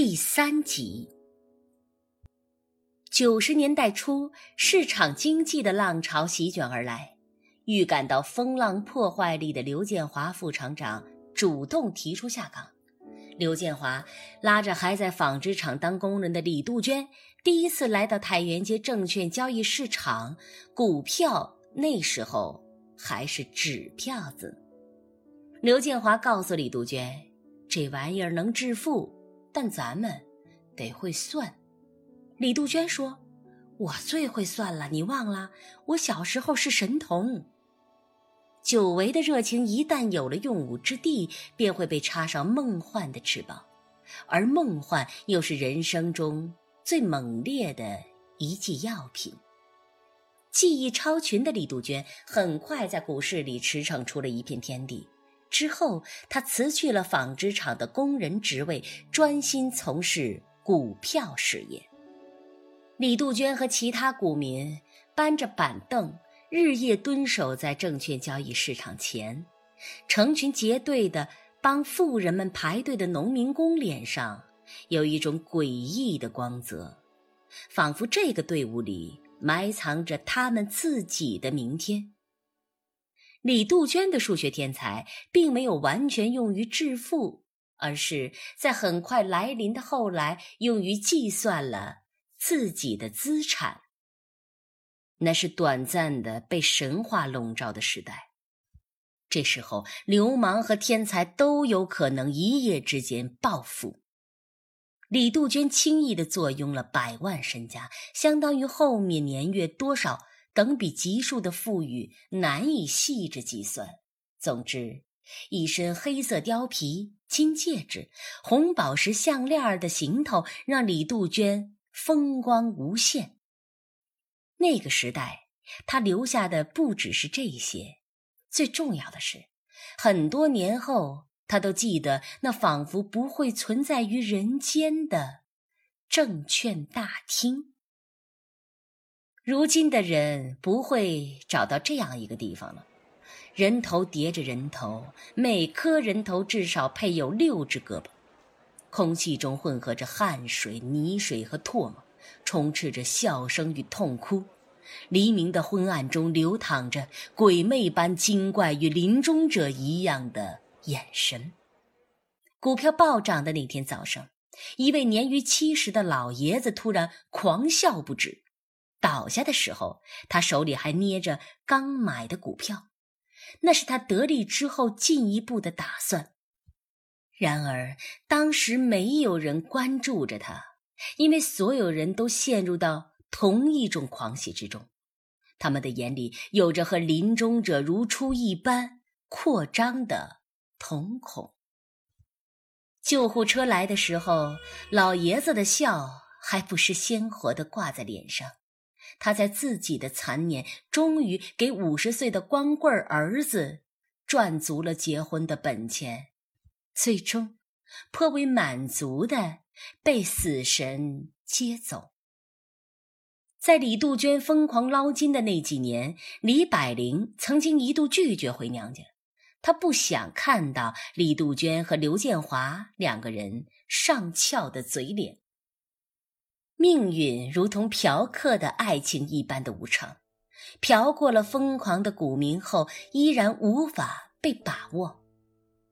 第三集。九十年代初，市场经济的浪潮席卷而来，预感到风浪破坏力的刘建华副厂长主动提出下岗。刘建华拉着还在纺织厂当工人的李杜鹃，第一次来到太原街证券交易市场，股票那时候还是纸票子。刘建华告诉李杜鹃：“这玩意儿能致富，但咱们得会算。”李杜鹃说：“我最会算了，你忘了？我小时候是神童。”久违的热情一旦有了用武之地，便会被插上梦幻的翅膀，而梦幻又是人生中最猛烈的一剂药品。技艺超群的李杜鹃很快在股市里驰骋出了一片天地。之后，他辞去了纺织厂的工人职位，专心从事股票事业。李杜鹃和其他股民搬着板凳，日夜蹲守在证券交易市场前，成群结队的帮富人们排队的农民工脸上有一种诡异的光泽，仿佛这个队伍里埋藏着他们自己的明天。李杜鹃的数学天才并没有完全用于致富，而是在很快来临的后来用于计算了。自己的资产，那是短暂的被神话笼罩的时代。这时候，流氓和天才都有可能一夜之间暴富。李杜鹃轻易的坐拥了百万身家，相当于后面年月多少等比级数的富裕，难以细致计算。总之，一身黑色貂皮、金戒指、红宝石项链的行头，让李杜鹃。风光无限。那个时代，他留下的不只是这些，最重要的是，很多年后，他都记得那仿佛不会存在于人间的证券大厅。如今的人不会找到这样一个地方了：人头叠着人头，每颗人头至少配有六只胳膊。空气中混合着汗水、泥水和唾沫，充斥着笑声与痛哭。黎明的昏暗中流淌着鬼魅般精怪与临终者一样的眼神。股票暴涨的那天早上，一位年逾七十的老爷子突然狂笑不止。倒下的时候，他手里还捏着刚买的股票，那是他得利之后进一步的打算。然而，当时没有人关注着他，因为所有人都陷入到同一种狂喜之中，他们的眼里有着和临终者如初一般扩张的瞳孔。救护车来的时候，老爷子的笑还不失鲜活地挂在脸上。他在自己的残年，终于给五十岁的光棍儿子赚足了结婚的本钱。最终，颇为满足的被死神接走。在李杜鹃疯狂捞金的那几年，李百灵曾经一度拒绝回娘家，他不想看到李杜鹃和刘建华两个人上翘的嘴脸。命运如同嫖客的爱情一般的无常，嫖过了疯狂的股民后，依然无法被把握。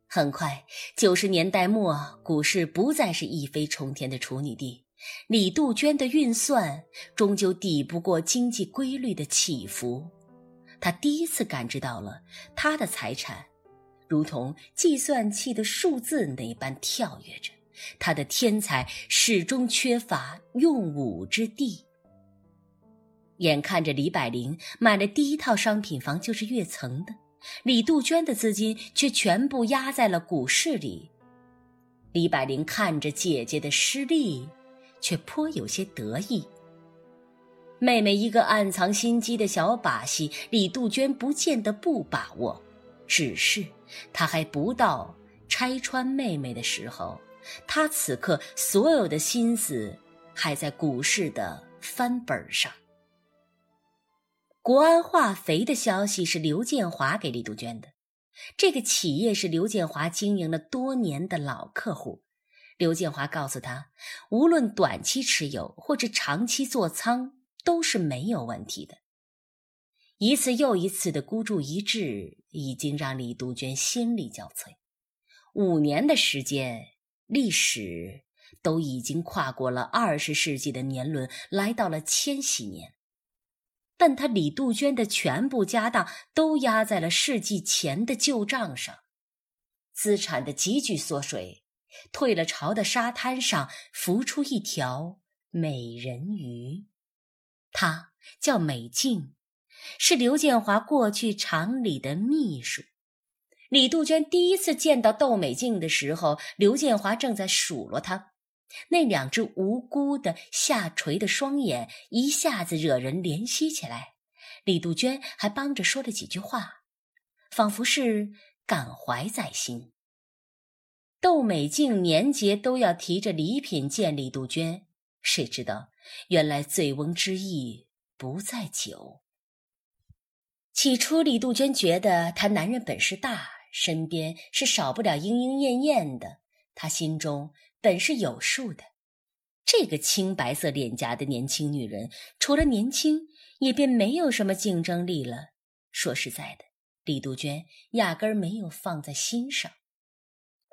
很快，九十年代末，股市不再是一飞冲天的处女地。李杜鹃的运算终究抵不过经济规律的起伏。他第一次感知到了他的财产，如同计算器的数字那般跳跃着。他的天才始终缺乏用武之地。眼看着李百灵买了第一套商品房，就是跃层的。李杜鹃的资金却全部压在了股市里。李百灵看着姐姐的失利，却颇有些得意。妹妹一个暗藏心机的小把戏，李杜鹃不见得不把握，只是她还不到拆穿妹妹的时候。他此刻所有的心思还在股市的翻本上。国安化肥的消息是刘建华给李杜鹃的。这个企业是刘建华经营了多年的老客户。刘建华告诉他，无论短期持有或者长期做仓都是没有问题的。一次又一次的孤注一掷，已经让李杜鹃心力交瘁。五年的时间，历史都已经跨过了二十世纪的年轮，来到了千禧年。但他李杜鹃的全部家当都压在了世纪前的旧账上，资产的急剧缩水，退了潮的沙滩上浮出一条美人鱼，她叫美静。是刘建华过去厂里的秘书。李杜鹃第一次见到窦美静的时候，刘建华正在数落她，那两只无辜的下垂的双眼一下子惹人怜惜起来。李杜鹃还帮着说了几句话，仿佛是感怀在心。窦美静年节都要提着礼品见李杜鹃，谁知道原来醉翁之意不在酒。起初，李杜鹃觉得他男人本事大，身边是少不了莺莺燕燕的，她心中本是有数的。这个青白色脸颊的年轻女人，除了年轻，也便没有什么竞争力了。说实在的，李杜鹃压根儿没有放在心上。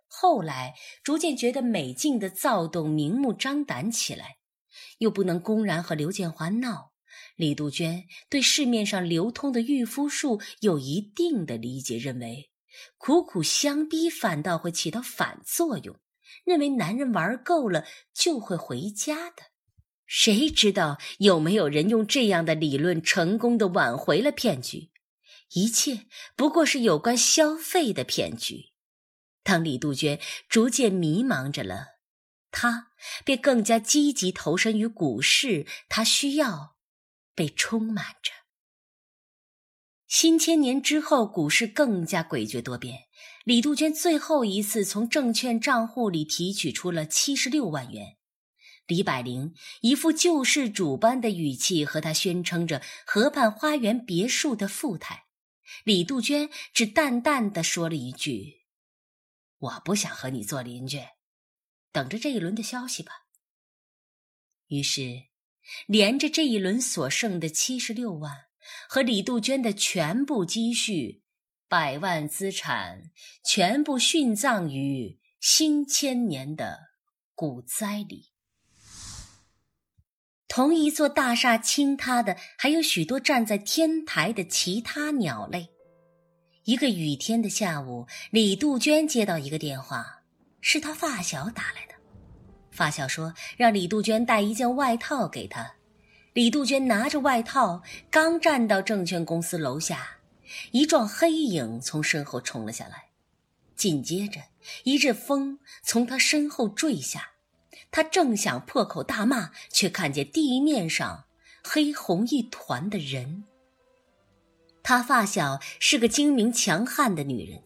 后来逐渐觉得美静的躁动明目张胆起来，又不能公然和刘建华闹。李杜鹃对市面上流通的御夫术有一定的理解，认为苦苦相逼反倒会起到反作用，认为男人玩够了就会回家的。谁知道有没有人用这样的理论成功的挽回了骗局？一切不过是有关消费的骗局。当李杜鹃逐渐迷茫着了，她便更加积极投身于股市。她需要。被充满着。新千年之后，股市更加诡谲多变。李杜鹃最后一次从证券账户里提取出了七十六万元。李百灵一副救世主般的语气和他宣称着河畔花园别墅的富态。李杜鹃只淡淡的说了一句：“我不想和你做邻居，等着这一轮的消息吧。”于是。连着这一轮所剩的七十六万，和李杜鹃的全部积蓄、百万资产，全部殉葬于新千年的股灾里。同一座大厦倾塌的，还有许多站在天台的其他鸟类。一个雨天的下午，李杜鹃接到一个电话，是他发小打来的。发小说：“让李杜鹃带一件外套给他。”李杜鹃拿着外套，刚站到证券公司楼下，一幢黑影从身后冲了下来。紧接着，一阵风从他身后坠下，他正想破口大骂，却看见地面上黑红一团的人。他发小是个精明强悍的女人，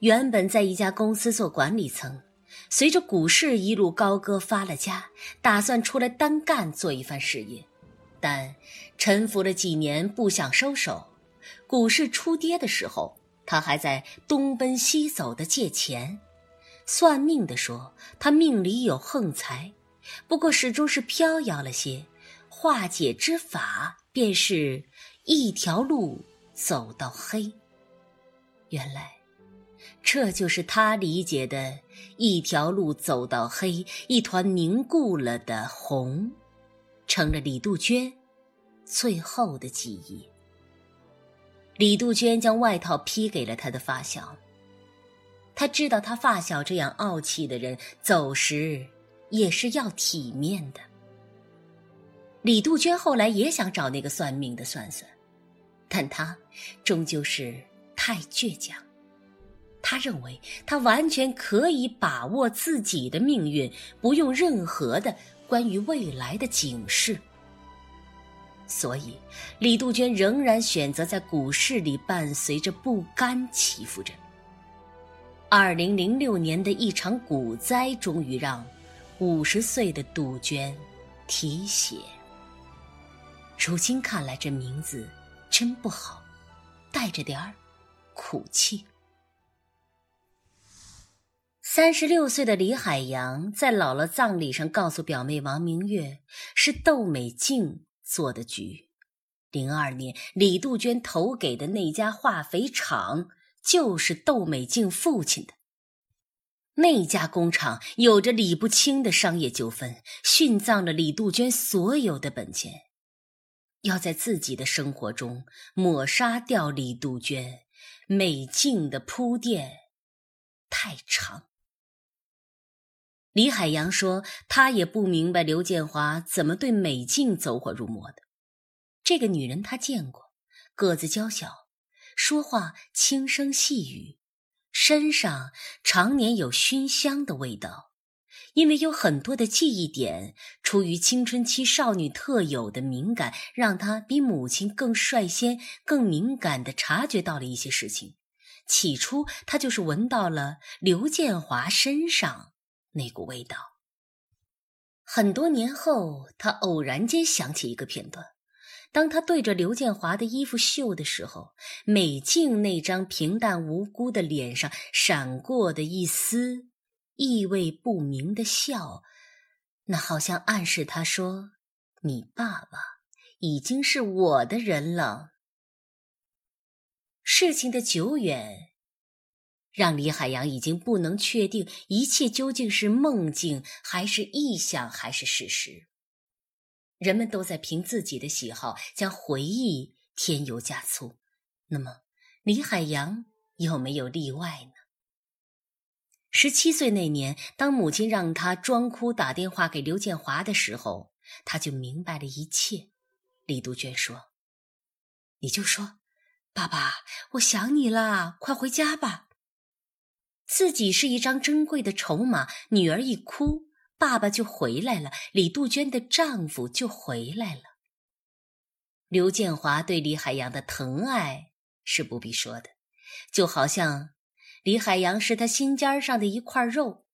原本在一家公司做管理层。随着股市一路高歌，发了家，打算出来单干做一番事业，但沉浮了几年，不想收手。股市出跌的时候，他还在东奔西走的借钱。算命的说他命里有横财，不过始终是飘摇了些。化解之法便是一条路走到黑。原来。这就是他理解的一条路走到黑，一团凝固了的红，成了李杜鹃最后的记忆。李杜鹃将外套披给了他的发小。他知道他发小这样傲气的人，走时也是要体面的。李杜鹃后来也想找那个算命的算算，但他终究是太倔强。他认为他完全可以把握自己的命运，不用任何的关于未来的警示。所以，李杜鹃仍然选择在股市里伴随着不甘起伏着。二零零六年的一场股灾，终于让五十岁的杜鹃提血。如今看来，这名字真不好，带着点儿苦气。三十六岁的李海洋在姥姥葬礼上告诉表妹王明月，是窦美静做的局。零二年，李杜鹃投给的那家化肥厂就是窦美静父亲的。那家工厂有着理不清的商业纠纷，殉葬了李杜鹃所有的本钱。要在自己的生活中抹杀掉李杜鹃，美静的铺垫太长。李海洋说：“他也不明白刘建华怎么对美静走火入魔的。这个女人他见过，个子娇小，说话轻声细语，身上常年有熏香的味道。因为有很多的记忆点，出于青春期少女特有的敏感，让她比母亲更率先、更敏感地察觉到了一些事情。起初，她就是闻到了刘建华身上。”那股味道。很多年后，他偶然间想起一个片段：当他对着刘建华的衣服嗅的时候，美静那张平淡无辜的脸上闪过的一丝意味不明的笑，那好像暗示他说：“你爸爸已经是我的人了。”事情的久远。让李海洋已经不能确定一切究竟是梦境还是臆想还是事实。人们都在凭自己的喜好将回忆添油加醋，那么李海洋有没有例外呢？十七岁那年，当母亲让他装哭打电话给刘建华的时候，他就明白了一切。李杜鹃说：“你就说，爸爸，我想你了，快回家吧。”自己是一张珍贵的筹码，女儿一哭，爸爸就回来了，李杜鹃的丈夫就回来了。刘建华对李海洋的疼爱是不必说的，就好像李海洋是他心尖上的一块肉。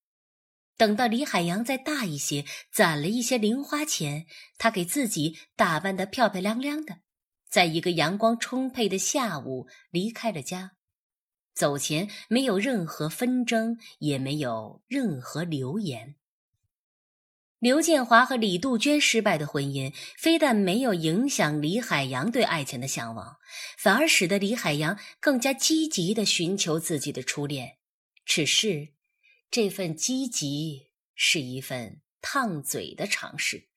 等到李海洋再大一些，攒了一些零花钱，他给自己打扮得漂漂亮亮的，在一个阳光充沛的下午离开了家。走前没有任何纷争，也没有任何流言。刘建华和李杜鹃失败的婚姻，非但没有影响李海洋对爱情的向往，反而使得李海洋更加积极的寻求自己的初恋。只是，这份积极是一份烫嘴的尝试。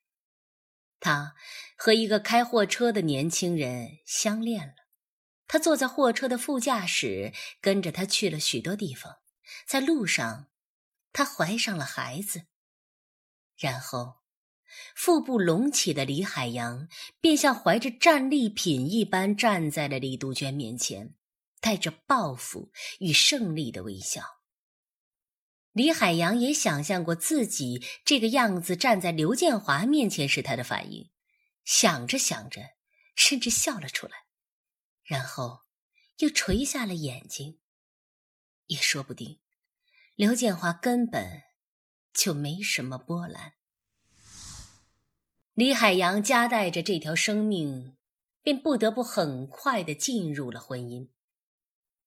他和一个开货车的年轻人相恋了。他坐在货车的副驾驶，跟着他去了许多地方。在路上，他怀上了孩子。然后，腹部隆起的李海洋便像怀着战利品一般站在了李杜鹃面前，带着报复与胜利的微笑。李海洋也想象过自己这个样子站在刘建华面前时他的反应，想着想着，甚至笑了出来。然后，又垂下了眼睛。也说不定，刘建华根本就没什么波澜。李海洋夹带着这条生命，便不得不很快的进入了婚姻。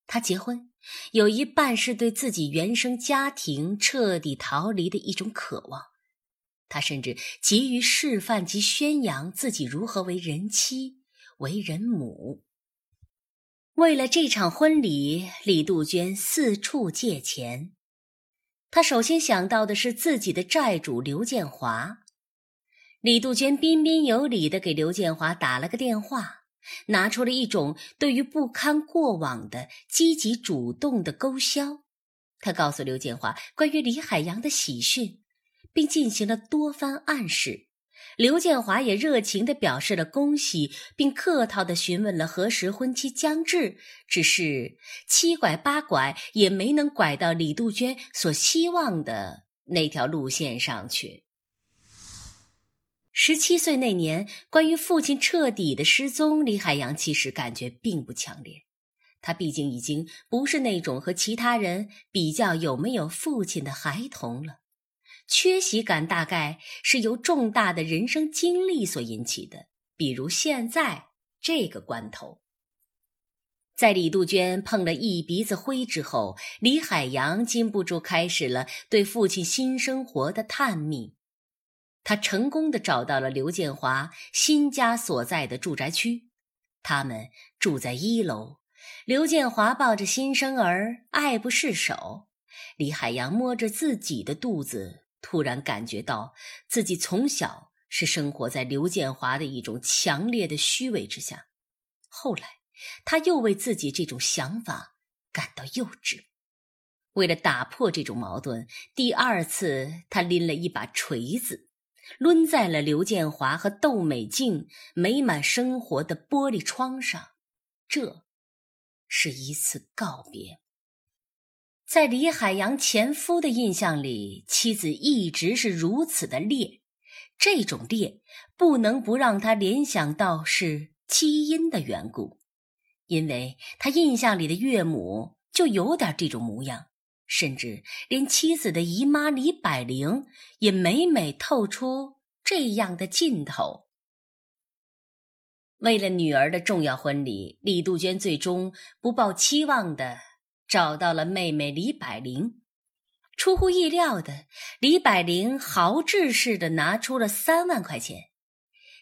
他结婚，有一半是对自己原生家庭彻底逃离的一种渴望。他甚至急于示范及宣扬自己如何为人妻、为人母。为了这场婚礼，李杜鹃四处借钱。她首先想到的是自己的债主刘建华。李杜鹃彬彬有礼地给刘建华打了个电话，拿出了一种对于不堪过往的积极主动的勾销。他告诉刘建华关于李海洋的喜讯，并进行了多番暗示。刘建华也热情地表示了恭喜，并客套地询问了何时婚期将至。只是七拐八拐也没能拐到李杜鹃所希望的那条路线上去。十七岁那年，关于父亲彻底的失踪，李海洋其实感觉并不强烈。他毕竟已经不是那种和其他人比较有没有父亲的孩童了。缺席感大概是由重大的人生经历所引起的，比如现在这个关头。在李杜鹃碰了一鼻子灰之后，李海洋禁不住开始了对父亲新生活的探秘。他成功的找到了刘建华新家所在的住宅区，他们住在一楼。刘建华抱着新生儿，爱不释手。李海洋摸着自己的肚子，突然感觉到自己从小是生活在刘建华的一种强烈的虚伪之下。后来，他又为自己这种想法感到幼稚。为了打破这种矛盾，第二次他拎了一把锤子。抡在了刘建华和窦美静美满生活的玻璃窗上，这是一次告别。在李海洋前夫的印象里，妻子一直是如此的烈，这种烈不能不让他联想到是基因的缘故，因为他印象里的岳母就有点这种模样。甚至连妻子的姨妈李百灵也每每透出这样的劲头。为了女儿的重要婚礼，李杜鹃最终不抱期望的找到了妹妹李百灵。出乎意料的，李百灵豪掷似的拿出了三万块钱。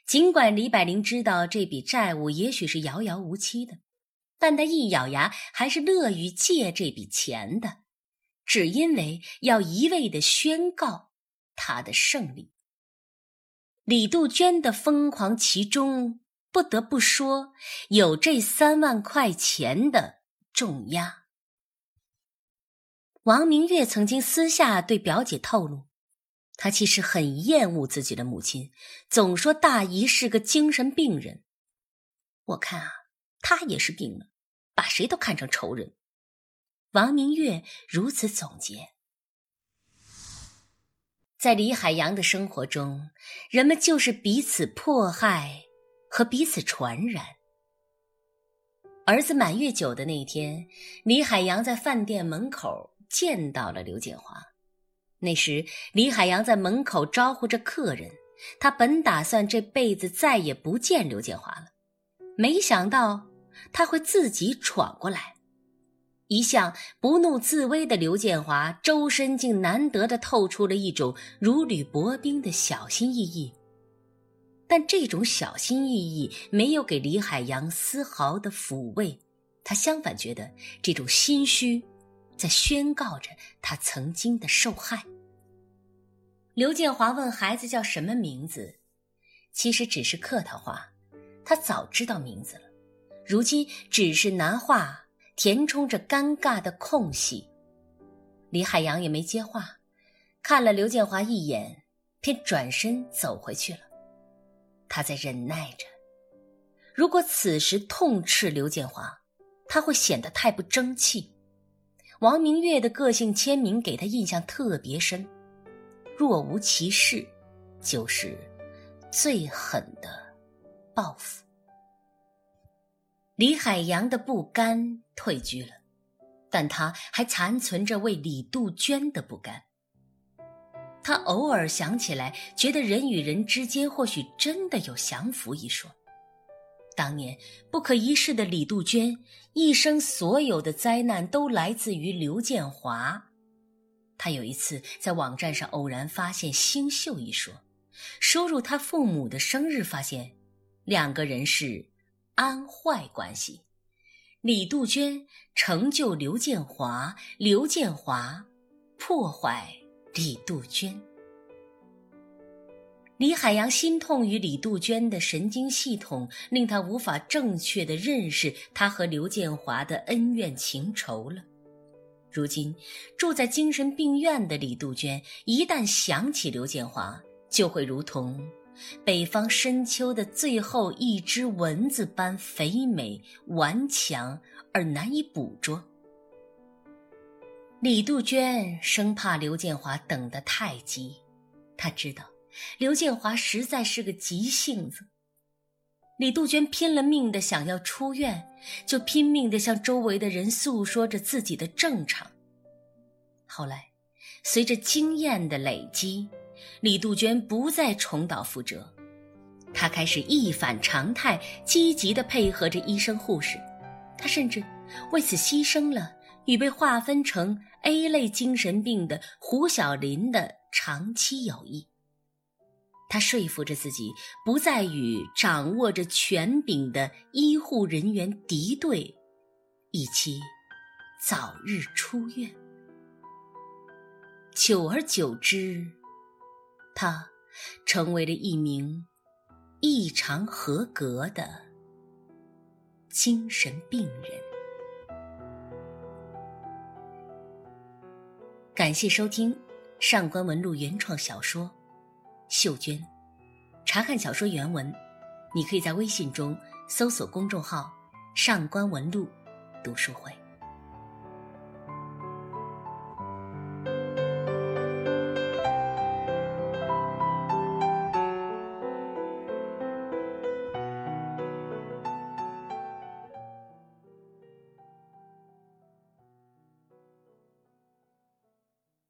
尽管李百灵知道这笔债务也许是遥遥无期的，但他一咬牙，还是乐于借这笔钱的。只因为要一味的宣告他的胜利，李杜鹃的疯狂其中，不得不说有这三万块钱的重压。王明月曾经私下对表姐透露，她其实很厌恶自己的母亲，总说大姨是个精神病人。我看啊，她也是病了，把谁都看成仇人。王明月如此总结：在李海洋的生活中，人们就是彼此迫害和彼此传染。儿子满月酒的那天，李海洋在饭店门口见到了刘建华。那时，李海洋在门口招呼着客人，他本打算这辈子再也不见刘建华了，没想到他会自己闯过来。一向不怒自威的刘建华，周身竟难得的透出了一种如履薄冰的小心翼翼。但这种小心翼翼没有给李海洋丝毫的抚慰，他相反觉得这种心虚，在宣告着他曾经的受害。刘建华问孩子叫什么名字，其实只是客套话，他早知道名字了，如今只是拿话。填充着尴尬的空隙，李海洋也没接话，看了刘建华一眼，便转身走回去了。他在忍耐着，如果此时痛斥刘建华，他会显得太不争气。王明月的个性签名给他印象特别深，若无其事，就是最狠的报复。李海洋的不甘退居了，但他还残存着为李杜鹃的不甘。他偶尔想起来，觉得人与人之间或许真的有降服一说。当年不可一世的李杜鹃，一生所有的灾难都来自于刘建华。他有一次在网站上偶然发现“星宿”一说，输入他父母的生日，发现两个人是。安坏关系，李杜鹃成就刘建华，刘建华破坏李杜鹃。李海洋心痛于李杜鹃的神经系统，令他无法正确的认识他和刘建华的恩怨情仇了。如今住在精神病院的李杜鹃，一旦想起刘建华，就会如同。北方深秋的最后一只蚊子般肥美顽强而难以捕捉。李杜鹃生怕刘建华等得太急，他知道刘建华实在是个急性子。李杜鹃拼了命的想要出院，就拼命的向周围的人诉说着自己的正常。后来，随着经验的累积。李杜鹃不再重蹈覆辙，她开始一反常态，积极的配合着医生护士。她甚至为此牺牲了与被划分成 A 类精神病的胡小林的长期友谊。他说服着自己，不再与掌握着权柄的医护人员敌对，以期早日出院。久而久之，他成为了一名异常合格的精神病人。感谢收听上官文录原创小说。秀娟，查看小说原文，你可以在微信中搜索公众号“上官文录读书会”。